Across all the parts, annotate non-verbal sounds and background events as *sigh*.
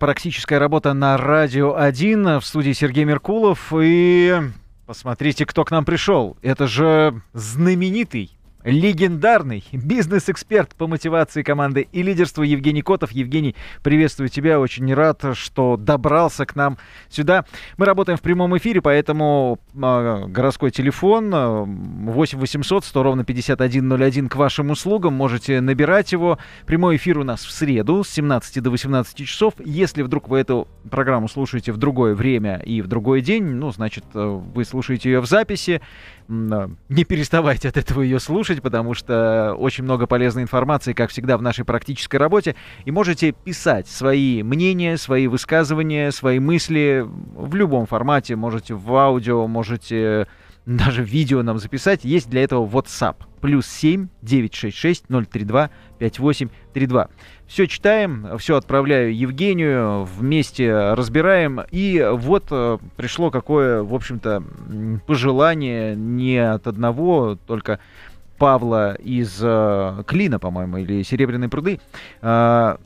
практическая работа на радио 1 в студии Сергей Меркулов. И посмотрите, кто к нам пришел. Это же знаменитый легендарный бизнес-эксперт по мотивации команды и лидерству Евгений Котов. Евгений, приветствую тебя, очень рад, что добрался к нам сюда. Мы работаем в прямом эфире, поэтому э, городской телефон 8 800 100 ровно 5101 к вашим услугам. Можете набирать его. Прямой эфир у нас в среду с 17 до 18 часов. Если вдруг вы эту программу слушаете в другое время и в другой день, ну, значит, э, вы слушаете ее в записи. Не переставайте от этого ее слушать, потому что очень много полезной информации, как всегда, в нашей практической работе. И можете писать свои мнения, свои высказывания, свои мысли в любом формате. Можете в аудио, можете даже видео нам записать. Есть для этого WhatsApp. Плюс 7 966 032 5832. Все читаем, все отправляю Евгению, вместе разбираем. И вот э, пришло какое, в общем-то, пожелание не от одного, только Павла из э, Клина, по-моему, или Серебряной пруды, э,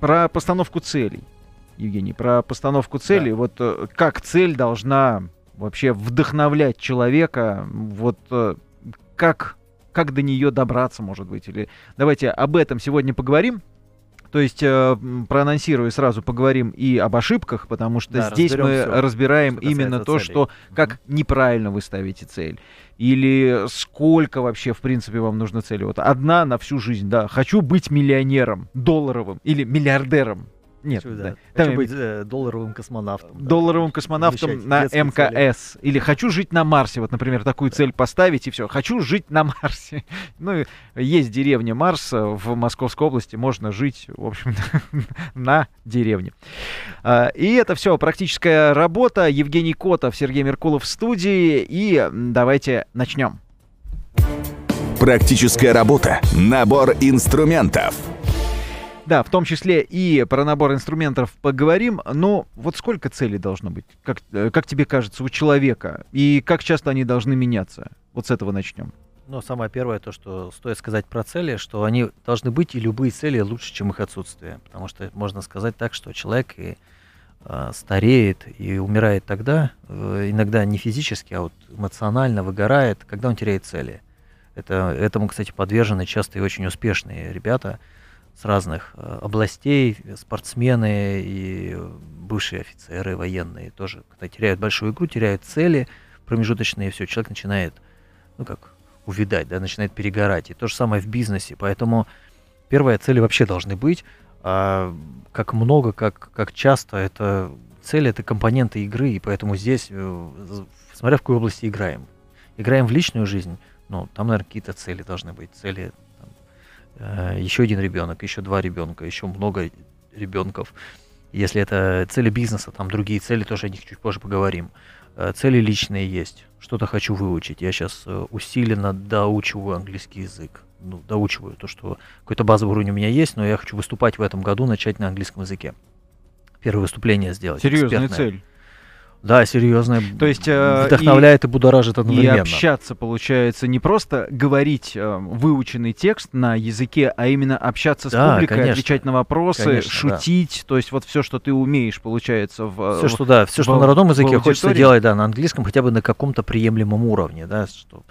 про постановку целей. Евгений, про постановку целей. Да. Вот э, как цель должна вообще вдохновлять человека, вот э, как, как до нее добраться, может быть, или давайте об этом сегодня поговорим. То есть э, проанонсирую сразу поговорим и об ошибках, потому что да, здесь мы все, разбираем именно то, целей. что как неправильно вы ставите цель. Или сколько вообще, в принципе, вам нужно цели. Вот одна на всю жизнь, да. Хочу быть миллионером, долларовым или миллиардером. Нет, хочу, да. Там, хочу быть э, долларовым космонавтом. Долларовым космонавтом на МКС. Цели. Или хочу жить на Марсе. Вот, например, такую да. цель поставить и все. Хочу жить на Марсе. *laughs* Ну, есть деревня Марс в Московской области. Можно жить, в общем *laughs* на деревне. А, и это все практическая работа. Евгений Котов, Сергей Меркулов в студии. И давайте начнем. Практическая работа. Набор инструментов – да, в том числе и про набор инструментов поговорим. Но вот сколько целей должно быть, как, э, как тебе кажется, у человека? И как часто они должны меняться? Вот с этого начнем. Ну, самое первое, то, что стоит сказать про цели, что они должны быть, и любые цели лучше, чем их отсутствие. Потому что можно сказать так, что человек и э, стареет и умирает тогда, э, иногда не физически, а вот эмоционально выгорает, когда он теряет цели. Это, этому, кстати, подвержены часто и очень успешные ребята – с разных э, областей, спортсмены и бывшие офицеры военные тоже, когда теряют большую игру, теряют цели промежуточные, все, человек начинает, ну как, увидать, да, начинает перегорать. И то же самое в бизнесе. Поэтому первые цели вообще должны быть. А как много, как, как часто это цели, это компоненты игры, и поэтому здесь, э, смотря в какой области играем. Играем в личную жизнь, ну, там, наверное, какие-то цели должны быть. Цели еще один ребенок, еще два ребенка, еще много ребенков. Если это цели бизнеса, там другие цели, тоже о них чуть позже поговорим. Э, цели личные есть. Что-то хочу выучить. Я сейчас э, усиленно доучиваю английский язык. Ну, доучиваю то, что какой-то базовый уровень у меня есть, но я хочу выступать в этом году, начать на английском языке. Первое выступление сделать. Серьезная цель. Да, серьезно. То есть э, вдохновляет и, и будоражит одновременно. И общаться, получается, не просто говорить э, выученный текст на языке, а именно общаться с да, публикой, конечно. отвечать на вопросы, конечно, шутить. Да. То есть вот все, что ты умеешь, получается в все, что да, все, что в, на родном языке хочется делать, да, на английском хотя бы на каком-то приемлемом уровне, да, что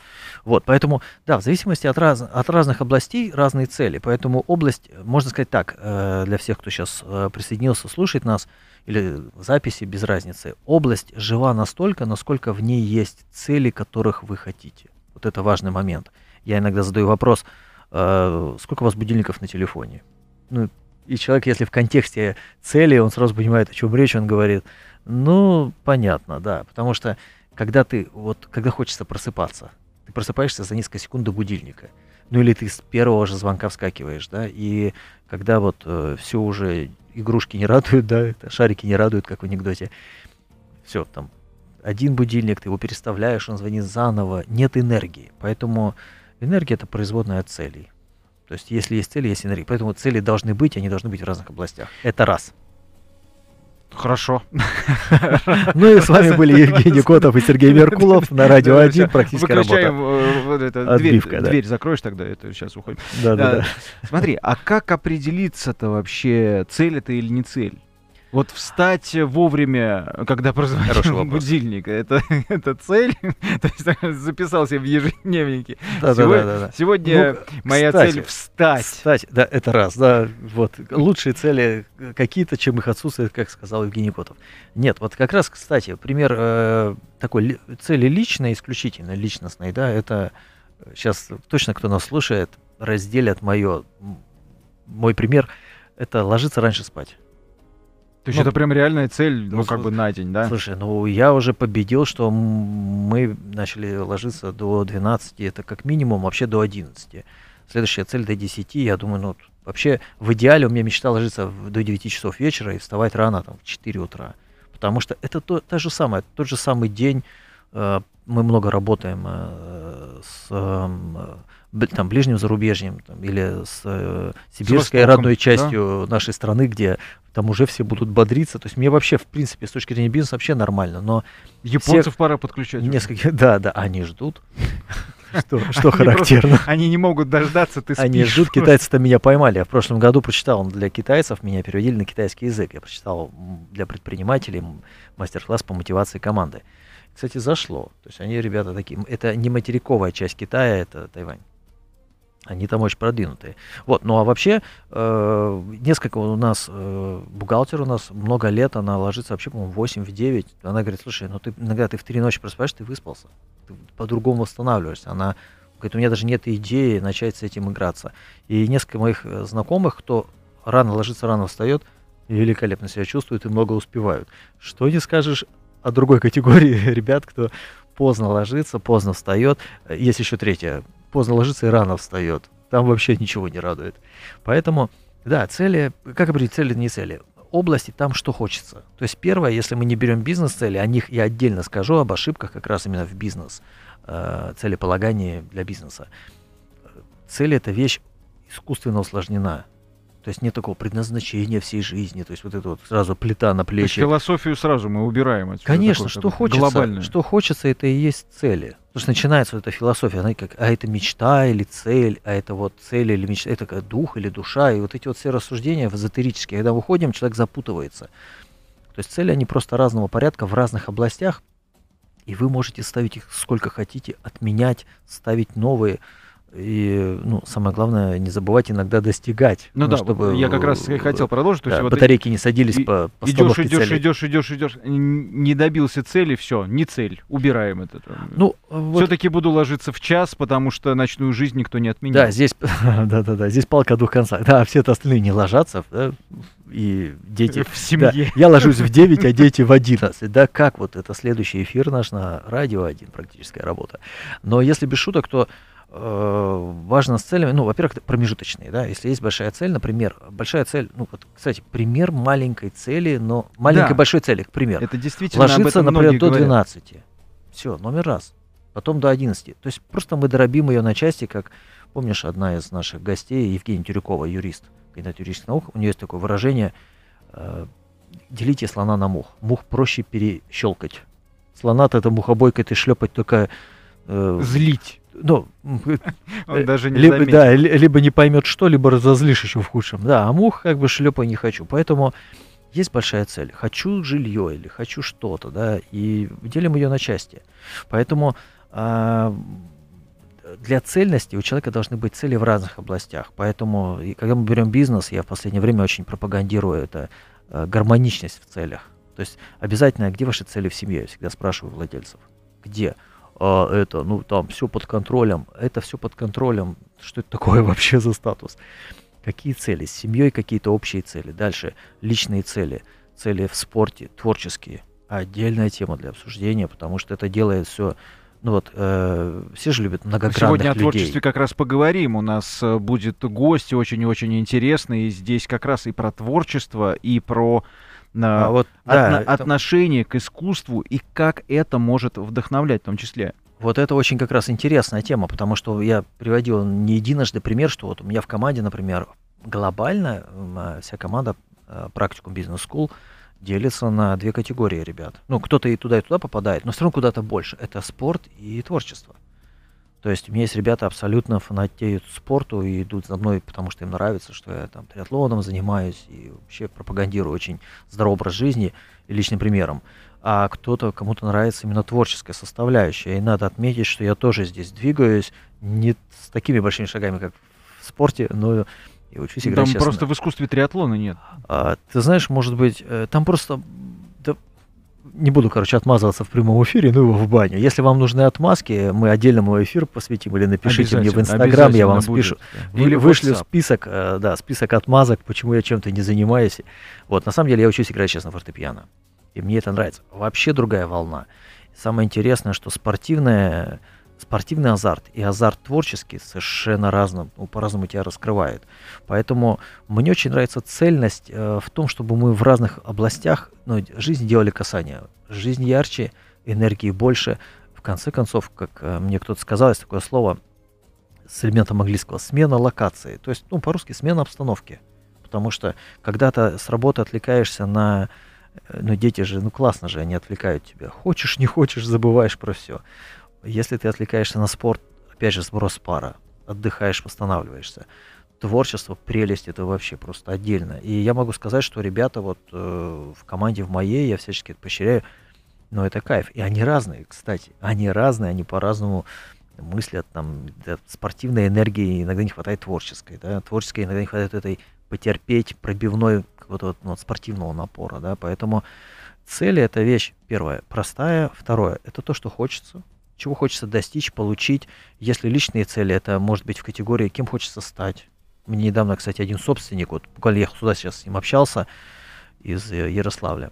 вот, поэтому, да, в зависимости от, раз, от разных областей разные цели. Поэтому область, можно сказать так, э, для всех, кто сейчас э, присоединился, слушает нас, или записи, без разницы. Область жива настолько, насколько в ней есть цели, которых вы хотите. Вот это важный момент. Я иногда задаю вопрос, э, сколько у вас будильников на телефоне? Ну, и человек, если в контексте цели, он сразу понимает, о чем речь, он говорит, ну, понятно, да, потому что когда ты, вот, когда хочется просыпаться, ты просыпаешься за несколько секунд до будильника, ну или ты с первого же звонка вскакиваешь, да, и когда вот э, все уже игрушки не радуют, да, шарики не радуют, как в анекдоте. Все, там один будильник, ты его переставляешь, он звонит заново, нет энергии. Поэтому энергия это производная целей. То есть, если есть цели, есть энергия. Поэтому цели должны быть, они должны быть в разных областях. Это раз. Хорошо. *laughs* Ну и с вами были Евгений Котов и Сергей Меркулов на Радио 1. Практически Выключаем э, дверь. Закроешь тогда, это сейчас уходим. Да, да, Смотри, а как определиться-то вообще, цель это или не цель? Вот встать вовремя, когда прозвонил будильник, это, *laughs* это цель? *laughs* То есть *laughs* записался в ежедневнике. Да, сегодня да, да, да. сегодня ну, моя кстати, цель встать. Кстати, да, это раз, да. Вот лучшие цели какие-то, чем их отсутствует, как сказал Евгений Котов. Нет, вот как раз, кстати, пример э, такой цели личной, исключительно личностной, да, это сейчас точно кто нас слушает, разделят мое, мой пример, это ложиться раньше спать. То есть ну, это прям реальная цель, ну, ну как бы на день, да? Слушай, ну я уже победил, что мы начали ложиться до 12, это как минимум вообще до 11. Следующая цель до 10, я думаю, ну вообще в идеале у меня мечта ложиться до 9 часов вечера и вставать рано, там, в 4 утра. Потому что это то, та же самая, тот же самый день, э, мы много работаем э, с э, там, ближним зарубежьем там, или с э, сибирской с родной частью да? нашей страны, где там уже все будут бодриться. То есть мне вообще, в принципе, с точки зрения бизнеса вообще нормально, но... Японцев всех... пора подключать. Несколько... *laughs* Да, да, они ждут. *laughs* Что, что характерно. Они не могут дождаться, ты спишь. Они ждут, *laughs* китайцы-то меня поймали. Я в прошлом году прочитал для китайцев, меня переводили на китайский язык. Я прочитал для предпринимателей мастер-класс по мотивации команды кстати, зашло. То есть они, ребята, такие, это не материковая часть Китая, это Тайвань. Они там очень продвинутые. Вот, ну а вообще, э, несколько у нас, э, бухгалтер у нас много лет, она ложится вообще, по-моему, в 8, в 9. Она говорит, слушай, ну ты иногда ты в 3 ночи просыпаешься, ты выспался. Ты по-другому восстанавливаешься. Она говорит, у меня даже нет идеи начать с этим играться. И несколько моих э, знакомых, кто рано ложится, рано встает, великолепно себя чувствуют и много успевают. Что не скажешь о другой *laughs* категории ребят, кто поздно ложится, поздно встает. Есть еще третья. Поздно ложится и рано встает. Там вообще ничего не радует. Поэтому, да, цели, как определить цели, не цели? области там что хочется. То есть первое, если мы не берем бизнес-цели, о них я отдельно скажу, об ошибках как раз именно в бизнес, э, целеполагании для бизнеса. Цель это вещь искусственно усложнена. То есть нет такого предназначения всей жизни. То есть вот это вот сразу плита на плечи. То есть философию сразу мы убираем отсюда. Конечно, такое, что хочется, глобальное. что хочется, это и есть цели. Потому что начинается вот эта философия, она как, а это мечта или цель, а это вот цель или мечта, это как дух или душа. И вот эти вот все рассуждения эзотерические, когда выходим, человек запутывается. То есть цели, они просто разного порядка в разных областях, и вы можете ставить их сколько хотите, отменять, ставить новые. И, ну, самое главное, не забывать иногда достигать. Ну, ну да, чтобы, я как раз хотел продолжить. То да, есть, вот батарейки не садились и, по, по Идешь, идешь, цели. идешь, идешь, идешь, не добился цели, все, не цель, убираем это. Ну, вот... Все-таки буду ложиться в час, потому что ночную жизнь никто не отменил. Да, здесь, да, да, да, здесь палка о двух концах. Да, все остальные не ложатся, да, и дети... *laughs* В *laughs* семье. Да, я ложусь в 9, а дети в *laughs* 11. Да, как вот, это следующий эфир наш на радио один, практическая работа. Но если без шуток, то важно с целями, ну, во-первых, промежуточные, да, если есть большая цель, например, большая цель, ну, вот, кстати, пример маленькой цели, но маленькой да. большой цели, к примеру. Это действительно Ложиться, например, до 12. Говорят. Все, номер раз. Потом до 11. То есть просто мы дробим ее на части, как, помнишь, одна из наших гостей, Евгения Тюрякова, юрист, кандидат юридических наук, у нее есть такое выражение, э, делите слона на мух. Мух проще перещелкать. Слона-то это мухобойкой ты шлепать только... Э, Злить ну, *laughs* он даже не либо, да, либо не поймет что, либо разозлишь еще в худшем. Да, а мух как бы шлепа не хочу. Поэтому есть большая цель. Хочу жилье или хочу что-то, да, и делим ее на части. Поэтому а, для цельности у человека должны быть цели в разных областях. Поэтому, и когда мы берем бизнес, я в последнее время очень пропагандирую это а, гармоничность в целях. То есть обязательно, где ваши цели в семье? Я всегда спрашиваю владельцев. Где? А, это, ну, там все под контролем. Это все под контролем. Что это такое *laughs* вообще за статус? Какие цели? С семьей какие-то общие цели. Дальше личные цели. Цели в спорте, творческие. Отдельная тема для обсуждения, потому что это делает все ну вот, э, все же любят многогранных Сегодня людей. о творчестве как раз поговорим. У нас э, будет гость очень и очень интересный. И здесь как раз и про творчество, и про а вот, да, это... отношение к искусству и как это может вдохновлять в том числе. Вот это очень как раз интересная тема, потому что я приводил не единожды пример, что вот у меня в команде, например, глобально а, вся команда а, практикум бизнес school делится на две категории ребят. Ну, кто-то и туда, и туда попадает, но все равно куда-то больше. Это спорт и творчество. То есть у меня есть ребята абсолютно фанатеют спорту и идут за мной, потому что им нравится, что я там триатлоном занимаюсь и вообще пропагандирую очень здоровый образ жизни и личным примером. А кто-то, кому-то нравится именно творческая составляющая. И надо отметить, что я тоже здесь двигаюсь не с такими большими шагами, как в спорте, но и учусь играть Там честно. просто в искусстве триатлона нет. А, ты знаешь, может быть, э, там просто... не буду, короче, отмазываться в прямом эфире, ну его в баню. Если вам нужны отмазки, мы отдельному эфир посвятим или напишите мне в Инстаграм, я вам обязательно спишу. будет. Или в вышлю список, э, да, список отмазок, почему я чем-то не занимаюсь. Вот, на самом деле я учусь играть сейчас на фортепиано. И мне это нравится. Вообще другая волна. Самое интересное, что спортивная, спортивный азарт и азарт творческий совершенно разно, ну, по-разному тебя раскрывает. Поэтому мне очень нравится цельность э, в том, чтобы мы в разных областях ну, жизни делали касание. Жизнь ярче, энергии больше. В конце концов, как э, мне кто-то сказал, есть такое слово с элементом английского смена локации. То есть, ну, по-русски смена обстановки. Потому что когда ты с работы отвлекаешься на... э, Ну, дети же, ну, классно же, они отвлекают тебя. Хочешь, не хочешь, забываешь про все. Если ты отвлекаешься на спорт, опять же, сброс пара, отдыхаешь, восстанавливаешься. Творчество, прелесть, это вообще просто отдельно. И я могу сказать, что ребята вот э, в команде в моей, я всячески это поощряю, но это кайф. И они разные, кстати. Они разные, они по-разному мыслят. Там, да, спортивной энергии иногда не хватает творческой. Да? Творческой иногда не хватает этой потерпеть пробивной какого-то вот, ну, вот спортивного напора. Да? Поэтому цели это вещь, первое, простая. Второе, это то, что хочется. Чего хочется достичь, получить. Если личные цели, это может быть в категории, кем хочется стать. Мне недавно, кстати, один собственник, вот буквально ехал сюда сейчас с ним общался из э, Ярославля.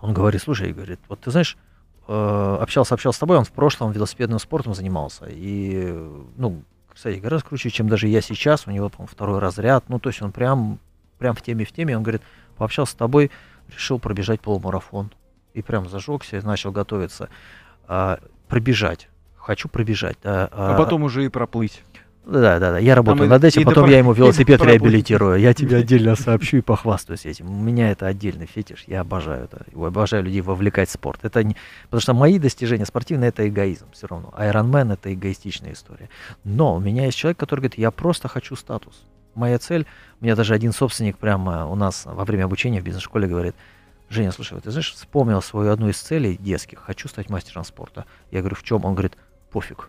Он говорит, слушай, говорит, вот ты знаешь, э, общался, общался с тобой, он в прошлом велосипедным спортом занимался. И, ну, кстати, гораздо круче, чем даже я сейчас. У него, по-моему, второй разряд. Ну, то есть он прям, прям в теме, в теме. Он говорит, пообщался с тобой, решил пробежать полумарафон. И прям зажегся и начал готовиться. А, пробежать. Хочу пробежать. Да, А потом уже и проплыть. да, да, да. Я работаю и- над этим, потом допро- я ему *laughs* велосипед реабилитирую. Я тебе *laughs* отдельно сообщу и похвастаюсь этим. У меня это отдельный фетиш. Я обожаю это. Я обожаю людей вовлекать в спорт. Это не... Потому что мои достижения спортивные это эгоизм все равно. Ironman это эгоистичная история. Но у меня есть человек, который говорит, я просто хочу статус. Моя цель, у меня даже один собственник прямо у нас во время обучения в бизнес-школе говорит, Женя, слушай, вот ты знаешь, вспомнил свою одну из целей детских, хочу стать мастером спорта. Я говорю, в чем? Он говорит, пофиг.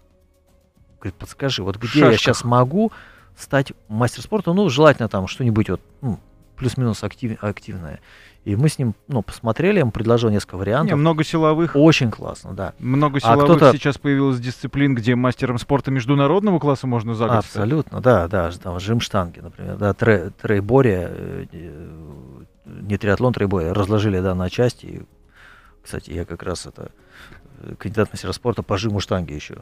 Говорит, подскажи, вот где я шашках. сейчас могу стать мастером спорта, ну, желательно там что-нибудь вот ну, плюс-минус актив- активное. И мы с ним, ну, посмотрели, я ему предложил несколько Не, вариантов. много силовых. Очень классно, да. Много А силовых кто-то- сейчас появилось дисциплин, где мастером спорта международного класса можно за год стать. Абсолютно, да, да, там жим штанги, например, да, тре, трейборе, э, не триатлон, трейборе, разложили, да, на части. И, Кстати, я как раз это э, кандидат мастера спорта по жиму штанги еще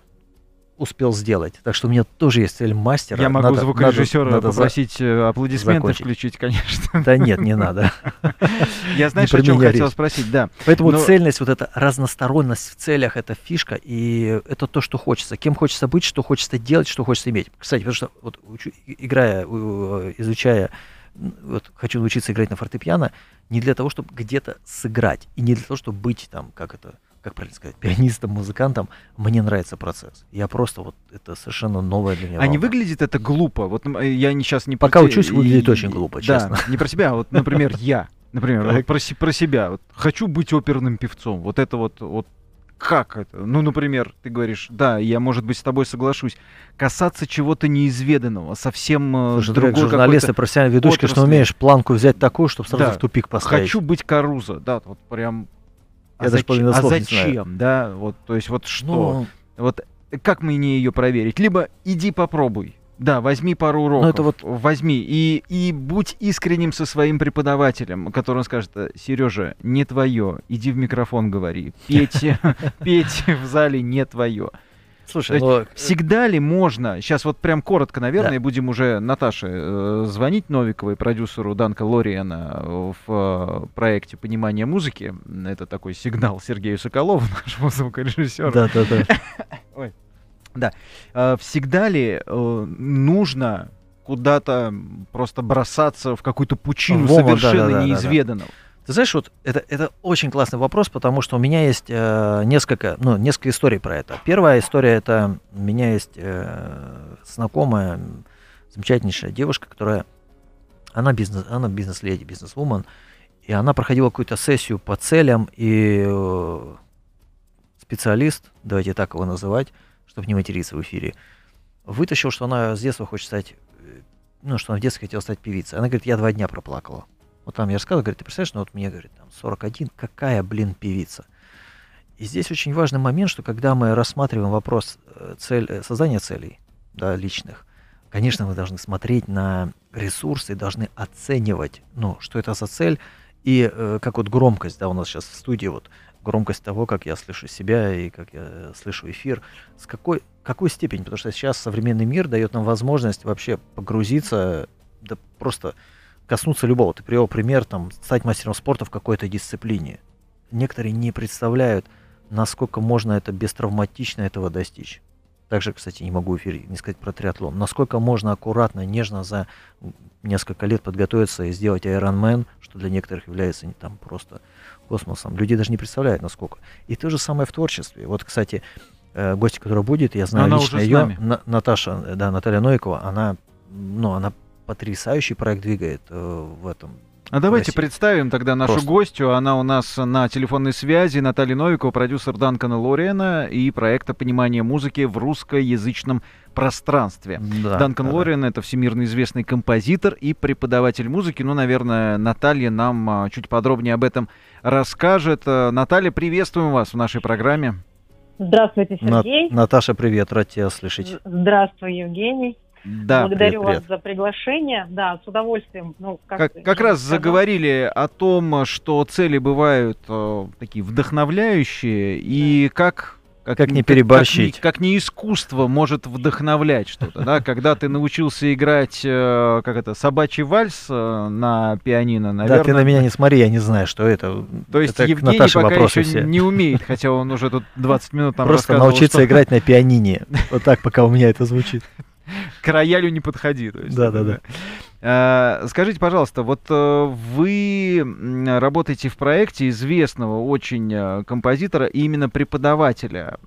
успел сделать. Так что у меня тоже есть цель мастера. Я могу Надо- звукорежиссера надо- надо за- попросить э, аплодисменты закончить. включить, конечно. Да нет, не надо. *laughs* Я знаешь, о чем хотел спросить, да. Поэтому Но- цельность, вот эта разносторонность в целях, это фишка, и это то, что хочется. Кем хочется быть, что хочется делать, что хочется иметь. Кстати, потому что вот играя, изучая, вот хочу научиться играть на фортепиано не для того, чтобы где-то сыграть, и не для того, чтобы быть там, как это, как правильно сказать, пианистом, музыкантом. Мне нравится процесс. Я просто вот, это совершенно новое для меня. А не волна. выглядит это глупо? Вот э, я не сейчас не Пока про учусь, выглядит и- очень глупо, да, честно. не про себя, а вот, например, *laughs* я. Например, вот про, про себя. Вот, хочу быть оперным певцом. Вот это вот, вот как это? Ну, например, ты говоришь, да, я, может быть, с тобой соглашусь. Касаться чего-то неизведанного, совсем э, Слушай, ты как другой журналист и ведущий, конечно, отрасли. умеешь планку взять такую, чтобы сразу Да. в тупик поставить. Хочу быть Каруза, да, вот прям. А, Я даже зач- половину а слов не знаю. зачем, да, вот, то есть вот что, Ну, вот как мне ее проверить? Либо иди попробуй, да, возьми пару уроков, Ну, это вот- возьми. И и будь искренним со своим преподавателем, который скажет, Сережа, не твое, иди в микрофон говори, петь, *laughs* петь в зале не твое. Слушай, То ну, Всегда ли можно, сейчас вот прям коротко, наверное, Да. будем уже Наташе э, звонить Новиковой, продюсеру Данка Лориана в э, проекте «Понимание музыки». Это такой сигнал Сергею Соколову, *laughs* нашему звукорежиссеру. да, да, *laughs* да. Э, всегда ли э, нужно куда-то просто бросаться в какую-то пучину В омут, совершенно да-да-да-да-да. неизведанного? Ты знаешь, вот это, это очень классный вопрос, потому что у меня есть э, несколько, ну, несколько историй про это. Первая история это у меня есть э, знакомая, замечательнейшая девушка, которая она бизнес, она бизнес-леди, бизнес-вумен, и она проходила какую-то сессию по целям, и э, специалист, давайте так его называть, чтобы не материться в эфире, вытащил, что она с детства хочет стать, э, ну, что она в детстве хотела стать певицей. Она говорит, я два дня проплакала. Вот там я рассказывал, говорит, ты представляешь, ну вот мне, говорит, там 41, какая, блин, певица. И здесь очень важный момент, что когда мы рассматриваем вопрос э, цель, э, создания целей да, личных, конечно, мы должны смотреть на ресурсы, должны оценивать, ну, что это за цель, и э, как вот громкость, да, у нас сейчас в студии вот громкость того, как я слышу себя и как я слышу эфир, с какой, какой степени, потому что сейчас современный мир дает нам возможность вообще погрузиться, да просто коснуться любого. Ты привел пример, там, стать мастером спорта в какой-то дисциплине. Некоторые не представляют, насколько можно это бестравматично этого достичь. Также, кстати, не могу в эфире не сказать про триатлон. Насколько можно аккуратно, нежно за несколько лет подготовиться и сделать Ironman, что для некоторых является не там просто космосом. Люди даже не представляют, насколько. И то же самое в творчестве. Вот, кстати, э, гостья, которая будет, я знаю она лично ее, Наташа, да, Наталья Нойкова, она, ну, она потрясающий проект двигает э, в этом. А давайте представим тогда нашу Просто. гостью. Она у нас на телефонной связи. Наталья Новикова, продюсер Данкана Лориена и проекта «Понимание музыки в русскоязычном пространстве». Да, Данкан да, Лориен — это всемирно известный композитор и преподаватель музыки. Ну, наверное, Наталья нам а, чуть подробнее об этом расскажет. Э, Наталья, приветствуем вас в нашей программе. Здравствуйте, Сергей. Наташа, привет, рад тебя слышать. Здравствуй, Евгений. Да, Благодарю привет, вас за приглашение. Да, с удовольствием. Ну, как как, как раз сказал. заговорили о том, что цели бывают э, такие вдохновляющие, да. и как как, как не переборщить. Как, как не искусство может вдохновлять что-то, да? Когда ты научился играть, э, как это, собачий вальс э, на пианино, наверное... Да, ты на меня не смотри, я не знаю, что это. То есть это Евгений пока еще все. не умеет, хотя он уже тут 20 минут нам Просто научиться что... играть на пианине. Вот так, пока у меня это звучит. *laughs* *laughs* к роялю не подходи. Да, да, да. Скажите, пожалуйста, вот э, вы работаете в проекте известного очень э, композитора и именно преподавателя.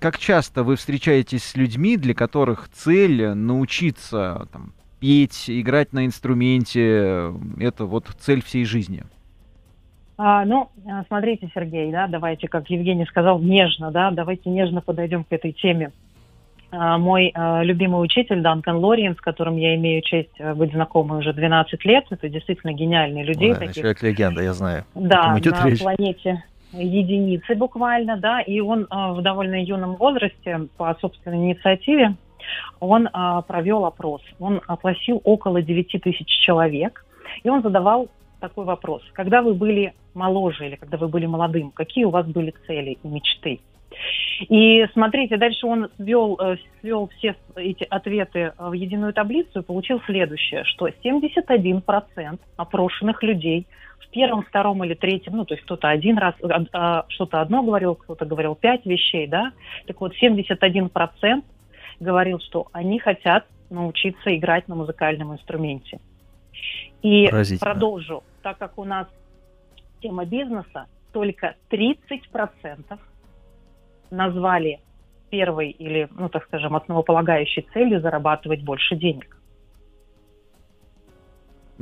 Как часто вы встречаетесь с людьми, для которых цель научиться там, петь, играть на инструменте, это вот цель всей жизни? А, ну, смотрите, Сергей, да, давайте, как Евгений сказал, нежно, да, давайте нежно подойдем к этой теме. А, мой а, любимый учитель Данкан Лориен, с которым я имею честь э, быть знакомой уже 12 лет. Это действительно гениальные люди. Да, человек легенда, я знаю. Да, на речь. планете единицы буквально, да, и он а, в довольно юном возрасте по собственной инициативе он провел опрос. Он опросил около 9 тысяч человек, и он задавал такой вопрос. Когда вы были моложе или когда вы были молодым, какие у вас были цели и мечты? И смотрите, дальше он свел, э, свел все эти ответы в единую таблицу и получил следующее, что 71% опрошенных людей в первом, втором или третьем, ну, то есть кто-то один раз, а, а, что-то одно говорил, кто-то говорил пять вещей, да, так вот 71% говорил, что они хотят научиться играть на музыкальном инструменте. И продолжу, так как у нас тема бизнеса, только 30% назвали первой или, ну, так скажем, основополагающей целью зарабатывать больше денег.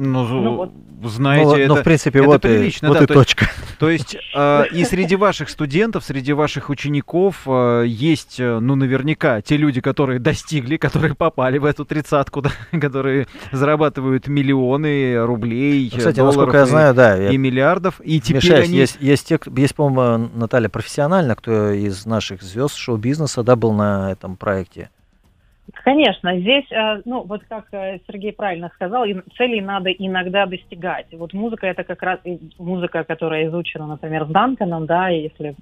Ну, ну вот. знаете, ну, это, ну, в принципе, это вот прилично, и, вот да, и то точка. Есть, то есть э, *laughs* и среди ваших студентов, среди ваших учеников э, есть, э, ну, наверняка, те люди, которые достигли, которые попали в эту тридцатку, да, *laughs* которые зарабатывают миллионы рублей, ну, Кстати, долларов насколько я знаю, да, и я... миллиардов. И теперь Мешаюсь, они... есть, есть, те, есть, по-моему, Наталья профессионально, кто из наших звезд шоу-бизнеса, да, был на этом проекте. Конечно, здесь, э, ну, вот как э, Сергей правильно сказал, целей надо иногда достигать. Вот музыка это как раз музыка, которая изучена, например, с Данканом, да, и если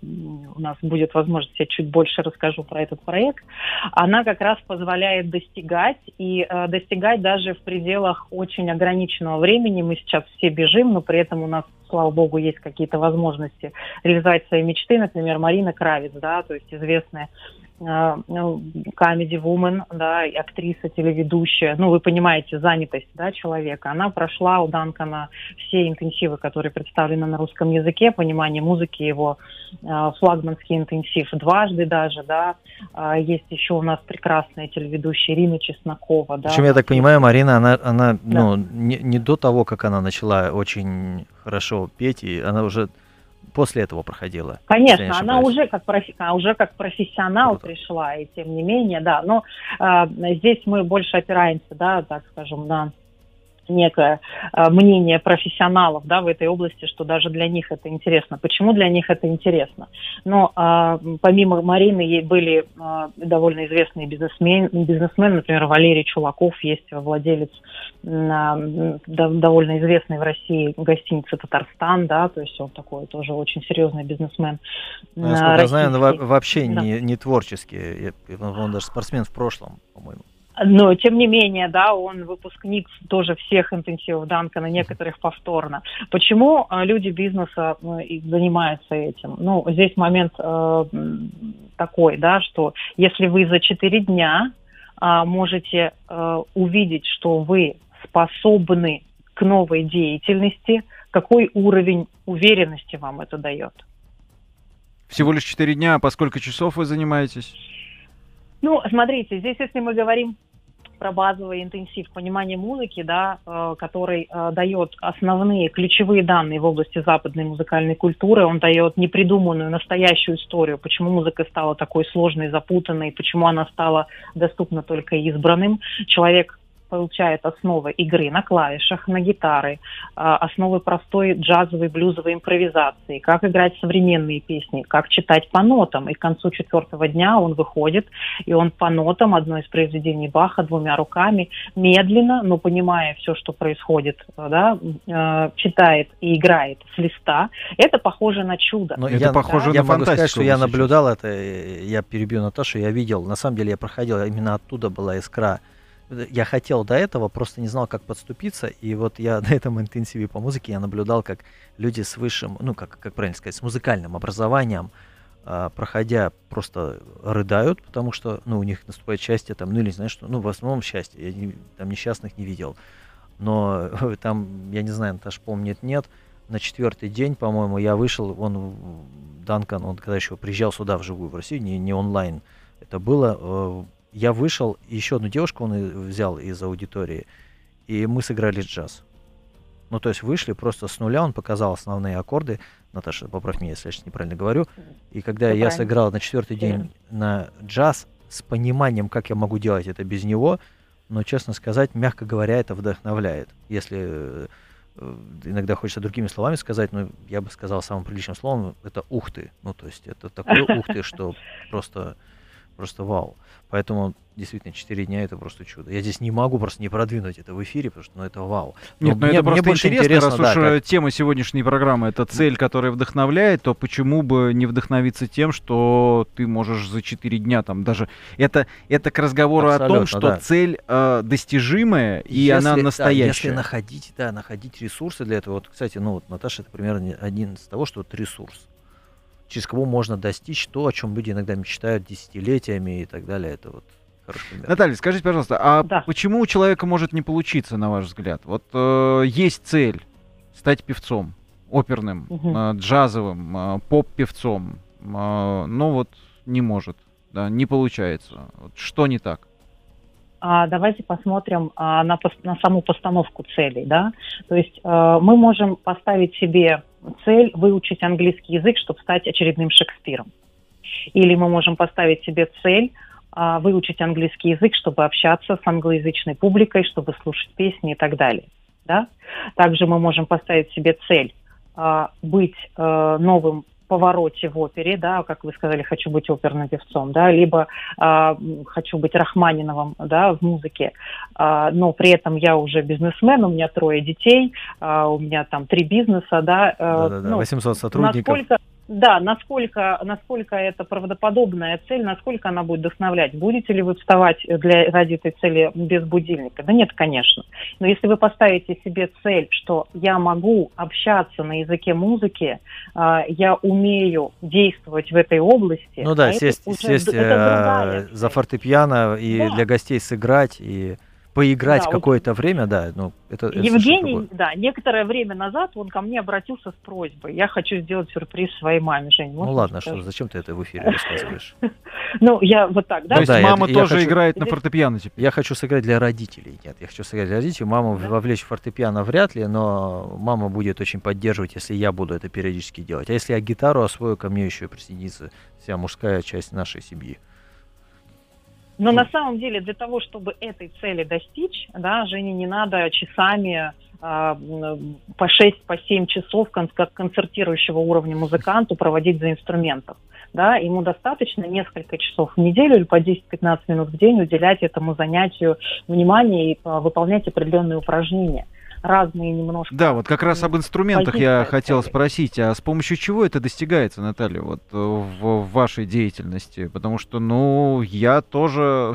у нас будет возможность, я чуть больше расскажу про этот проект, она как раз позволяет достигать и э, достигать даже в пределах очень ограниченного времени. Мы сейчас все бежим, но при этом у нас слава богу, есть какие-то возможности реализовать свои мечты. Например, Марина Кравец, да, то есть известная comedy woman, да, актриса, телеведущая, ну, вы понимаете, занятость, да, человека, она прошла у Данкана все интенсивы, которые представлены на русском языке, понимание музыки, его флагманский интенсив дважды даже, да, есть еще у нас прекрасная телеведущая Ирина Чеснокова, да. Причем, я так понимаю, Марина, она, она да. ну, не, не до того, как она начала очень хорошо петь, и она уже после этого проходила. Конечно, она уже как, профи, уже как профессионал Круто. пришла, и тем не менее, да. Но э, здесь мы больше опираемся, да, так скажем, на некое э, мнение профессионалов да, в этой области, что даже для них это интересно. Почему для них это интересно? Но э, помимо Марины были э, довольно известные бизнесмен, бизнесмены, например, Валерий Чулаков, есть владелец э, довольно известной в России гостиницы «Татарстан», да, то есть он такой тоже очень серьезный бизнесмен. Ну, насколько я знаю, он вообще да. не, не творческий, он даже спортсмен в прошлом, по-моему. Но, тем не менее, да, он выпускник тоже всех интенсивов Данкона, некоторых повторно. Почему э, люди бизнеса занимаются этим? Ну, здесь момент э, такой, да, что если вы за 4 дня э, можете э, увидеть, что вы способны к новой деятельности, какой уровень уверенности вам это дает? Всего лишь 4 дня, а по сколько часов вы занимаетесь? Ну, смотрите, здесь, если мы говорим про базовый интенсив понимания музыки, да, э, который э, дает основные ключевые данные в области западной музыкальной культуры. Он дает непридуманную настоящую историю, почему музыка стала такой сложной, запутанной, почему она стала доступна только избранным. Человек получает основы игры на клавишах, на гитары, а, основы простой джазовой, блюзовой импровизации, как играть современные песни, как читать по нотам. И к концу четвертого дня он выходит, и он по нотам одно из произведений Баха двумя руками, медленно, но понимая все, что происходит, да, э, читает и играет с листа. Это похоже на чудо. Но это я, похоже да? на я могу сказать, что я наблюдал это, я перебью Наташу, я видел, на самом деле я проходил, именно оттуда была искра я хотел до этого, просто не знал, как подступиться. И вот я *laughs* на этом интенсиве по музыке я наблюдал, как люди с высшим, ну, как, как правильно сказать, с музыкальным образованием, э, проходя, просто рыдают, потому что, ну, у них наступает счастье, там, ну, или, знаешь, что, ну, в основном счастье, я не, там несчастных не видел. Но *laughs* там, я не знаю, Наташа помнит, нет, на четвертый день, по-моему, я вышел, он, Данкан, он когда еще приезжал сюда вживую в Россию, не, не онлайн, это было, э, я вышел, еще одну девушку он взял из аудитории, и мы сыграли джаз. Ну, то есть вышли просто с нуля, он показал основные аккорды. Наташа, поправь меня, если я сейчас неправильно говорю. И когда Все я правильно. сыграл на четвертый день на джаз с пониманием, как я могу делать это без него, но, честно сказать, мягко говоря, это вдохновляет. Если э, иногда хочется другими словами сказать, но я бы сказал самым приличным словом, это ух ты. Ну, то есть это такое ух ты, что *laughs* просто, просто вау. Поэтому действительно 4 дня это просто чудо. Я здесь не могу просто не продвинуть это в эфире, потому что ну, это вау. Но Нет, ну это просто мне интересно, интересно, раз да, уж как... Э, тема сегодняшней программы это цель, которая вдохновляет, то почему бы не вдохновиться тем, что ты можешь за 4 дня там даже... Это, это к разговору Абсолютно, о том, что да. цель э, достижимая и если, она настоящая. Да, если находить, да, находить ресурсы для этого. Вот, кстати, ну вот Наташа это примерно один из того, что вот ресурс через кого можно достичь то, о чем люди иногда мечтают десятилетиями и так далее. Это вот хороший пример. Наталья, скажите, пожалуйста, а да. почему у человека может не получиться, на ваш взгляд? Вот э, есть цель стать певцом, оперным, угу. э, джазовым, э, поп-певцом, э, но вот не может, да, не получается. Вот что не так? А, давайте посмотрим а, на, на саму постановку целей. Да? То есть а, мы можем поставить себе цель выучить английский язык, чтобы стать очередным Шекспиром. Или мы можем поставить себе цель выучить английский язык, чтобы общаться с англоязычной публикой, чтобы слушать песни и так далее. Да? Также мы можем поставить себе цель быть а, новым повороте в опере, да, как вы сказали, хочу быть оперным певцом, да, либо э, хочу быть Рахманиновым, да, в музыке, э, но при этом я уже бизнесмен, у меня трое детей, э, у меня там три бизнеса, да. Э, Да-да-да, ну, 800 сотрудников. Насколько, Да, насколько, насколько это правдоподобная цель, насколько она будет вдохновлять. Будете ли вы вставать для, ради этой цели без будильника? Да нет, конечно. Но если вы поставите себе цель, что я могу общаться на языке музыки, э, я умею действовать в этой области. Ну да, а сесть, сесть э, за фортепиано и да. для гостей сыграть и поиграть да, какое-то вот... время, да, ну это. Евгений, это да, некоторое время назад он ко мне обратился с просьбой. Я хочу сделать сюрприз своей маме, Жень. Ну ладно, что, зачем ты это в эфире рассказываешь? *laughs* Ну я вот так, да. То есть мама тоже играет на фортепиано теперь? Я хочу сыграть для родителей. Нет, я хочу сыграть для родителей. Маму вовлечь в фортепиано вряд ли, но мама будет очень поддерживать, если я буду это периодически делать. А если я гитару освою, ко мне еще присоединится вся мужская часть нашей семьи. Но на самом деле для того, чтобы этой цели достичь, да, Жене не надо часами а, по 6 по 7 часов как концертирующего уровня музыканту проводить за инструментов. Да, ему достаточно несколько часов в неделю или по 10-15 минут в день уделять этому занятию внимание и а, выполнять определенные упражнения разные немножко. Да, вот как раз об инструментах я хотел спросить, а с помощью чего это достигается, Наталья, вот э, в, в вашей деятельности? Потому что, ну, я тоже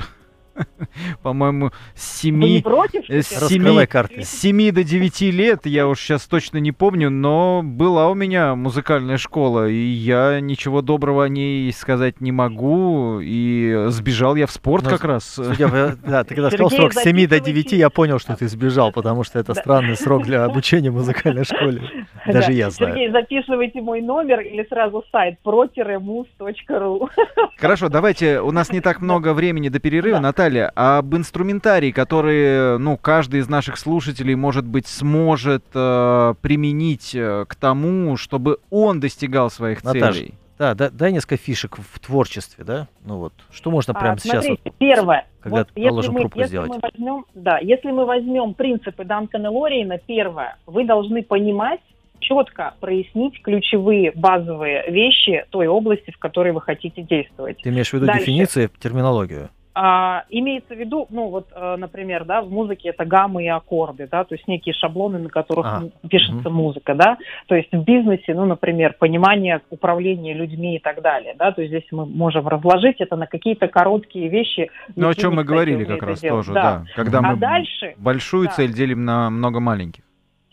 *laughs* по-моему, с 7, с 7, карты. с 7 до 9 лет, я уж сейчас точно не помню, но была у меня музыкальная школа, и я ничего доброго о ней сказать не могу, и сбежал я в спорт но, ну, как раз. Судя по, *laughs* да, ты когда сказал срок с 7 до 9, я понял, что ты сбежал, потому что это странный срок для *laughs* обучения в музыкальной школе. Даже я знаю. Сергей, записывайте мой номер или сразу сайт pro-mus.ru. Хорошо, давайте, у нас не так много времени до перерыва. Наталья, Наталья, об инструментарии, который, ну, каждый из наших слушателей, может быть, сможет э, применить э, к тому, чтобы он достигал своих Наташа, целей. Да, да, дай несколько фишек в творчестве, да? Ну вот, что можно прямо а, сейчас... Смотрите, вот, первое, когда вот если, мы, если сделать? мы возьмем, да, если мы возьмем принципы Данкана Лориена, первое, вы должны понимать, четко прояснить ключевые базовые вещи той области, в которой вы хотите действовать. Ты имеешь в виду Дальше. дефиниции, терминологию? А, имеется в виду, ну вот, э, например, да, в музыке это гаммы и аккорды, да, то есть некие шаблоны, на которых а. пишется угу. музыка, да, то есть в бизнесе, ну, например, понимание управления людьми и так далее, да, то есть здесь мы можем разложить это на какие-то короткие вещи. Ну, о чем мы говорили как раз делать. тоже, да, да. когда а мы дальше, большую да. цель делим на много маленьких.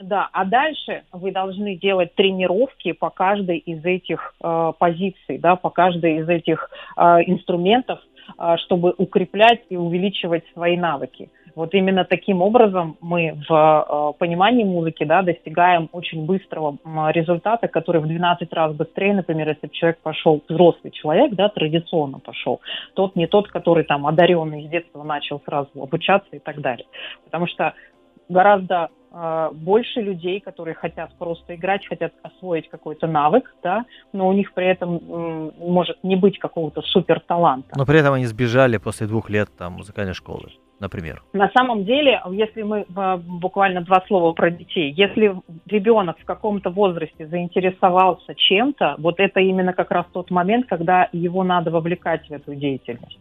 Да, а дальше вы должны делать тренировки по каждой из этих э, позиций, да, по каждой из этих э, инструментов, чтобы укреплять и увеличивать свои навыки. Вот именно таким образом мы в а, понимании музыки да, достигаем очень быстрого результата, который в 12 раз быстрее, например, если бы человек пошел, взрослый человек, да, традиционно пошел, тот не тот, который там одаренный с детства начал сразу обучаться и так далее. Потому что гораздо больше людей, которые хотят просто играть, хотят освоить какой-то навык, да, но у них при этом может не быть какого-то супер таланта. Но при этом они сбежали после двух лет там музыкальной школы, например. На самом деле, если мы буквально два слова про детей, если ребенок в каком-то возрасте заинтересовался чем-то, вот это именно как раз тот момент, когда его надо вовлекать в эту деятельность.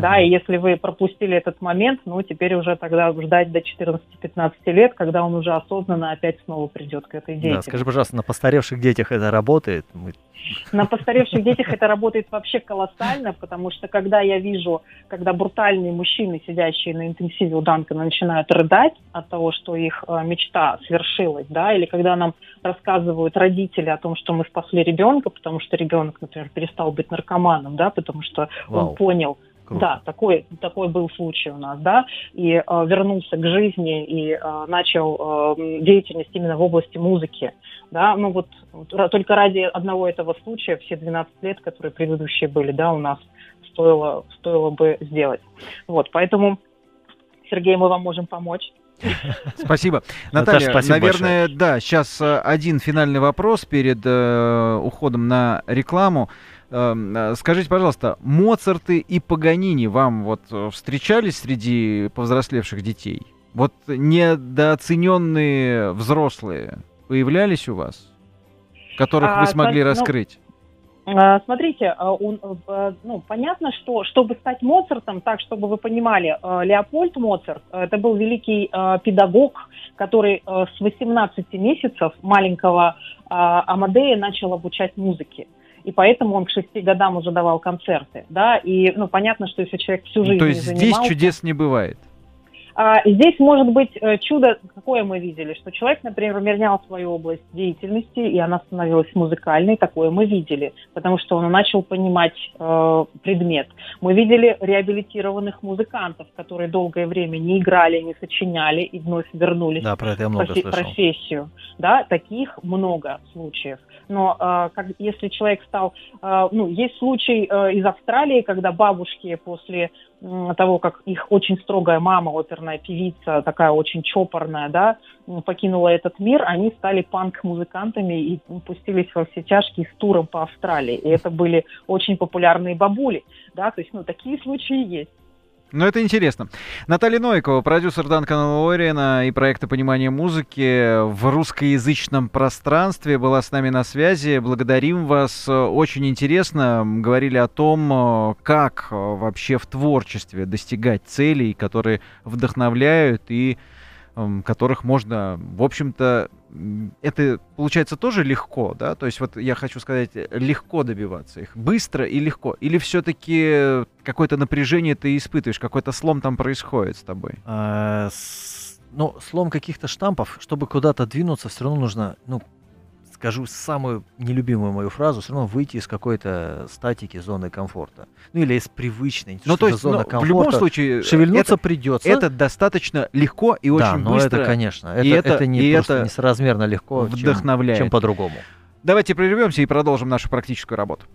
Да, и если вы пропустили этот момент, ну, теперь уже тогда ждать до 14-15 лет, когда он уже осознанно опять снова придет к этой деятельности. Да, скажи, пожалуйста, на постаревших детях это работает? Мы... На постаревших детях это работает вообще колоссально, потому что когда я вижу, когда брутальные мужчины, сидящие на интенсиве у Данкана, начинают рыдать от того, что их э, мечта свершилась, да, или когда нам рассказывают родители о том, что мы спасли ребенка, потому что ребенок, например, перестал быть наркоманом, да, потому что Вау. он понял, Круто. Да, такой, такой был случай у нас, да, и э, вернулся к жизни и э, начал э, деятельность именно в области музыки, да, ну вот, вот только ради одного этого случая все 12 лет, которые предыдущие были, да, у нас стоило, стоило бы сделать. Вот, поэтому, Сергей, мы вам можем помочь. *laughs* Спасибо. Наталья, Наташа, спасибо наверное, большое. да, сейчас э, один финальный вопрос перед э, уходом на рекламу. Эм, э, скажите, пожалуйста, Моцарты и Паганини вам вот э, встречались среди повзрослевших детей? Вот недооцененные взрослые появлялись у вас, которых а, вы смогли ну, раскрыть? Э, смотрите, он, ну, понятно, что чтобы стать Моцартом, так, чтобы вы понимали, Леопольд Моцарт, это был великий педагог, который с 18 месяцев маленького Амадея начал обучать музыке. И поэтому он к шести годам уже давал концерты, да, и, ну, понятно, что если человек всю жизнь То есть не занимался... здесь чудес не бывает? А, здесь может быть э, чудо, какое мы видели, что человек, например, менял свою область деятельности, и она становилась музыкальной, такое мы видели, потому что он начал понимать э, предмет. Мы видели реабилитированных музыкантов, которые долгое время не играли, не сочиняли и вновь вернулись да, про это я много в профессию. Да, таких много случаев. Но э, как, если человек стал... Э, ну, есть случай э, из Австралии, когда бабушки после того, как их очень строгая мама, оперная певица, такая очень чопорная, да, покинула этот мир, они стали панк-музыкантами и пустились во все тяжкие с туром по Австралии. И это были очень популярные бабули, да, то есть, ну, такие случаи есть. Ну, это интересно. Наталья Новикова, продюсер Данкана Лориена и проекта «Понимание музыки» в русскоязычном пространстве, была с нами на связи. Благодарим вас. Очень интересно. Говорили о том, как вообще в творчестве достигать целей, которые вдохновляют и которых можно, в общем-то, это получается тоже легко, да? То есть вот я хочу сказать, легко добиваться их, быстро и легко. Или все-таки какое-то напряжение ты испытываешь, какой-то слом там происходит с тобой? А, ну, слом каких-то штампов, чтобы куда-то двинуться, все равно нужно, ну, скажу самую нелюбимую мою фразу, все равно выйти из какой-то статики зоны комфорта. Ну или из привычной. Ну то есть зона ну, комфорта. в любом случае шевельнуться это, придется. Это достаточно легко и очень да, быстро. но это, конечно, это, и это, это не и просто это несоразмерно легко, вдохновляет. чем, чем по-другому. Давайте прервемся и продолжим нашу практическую работу.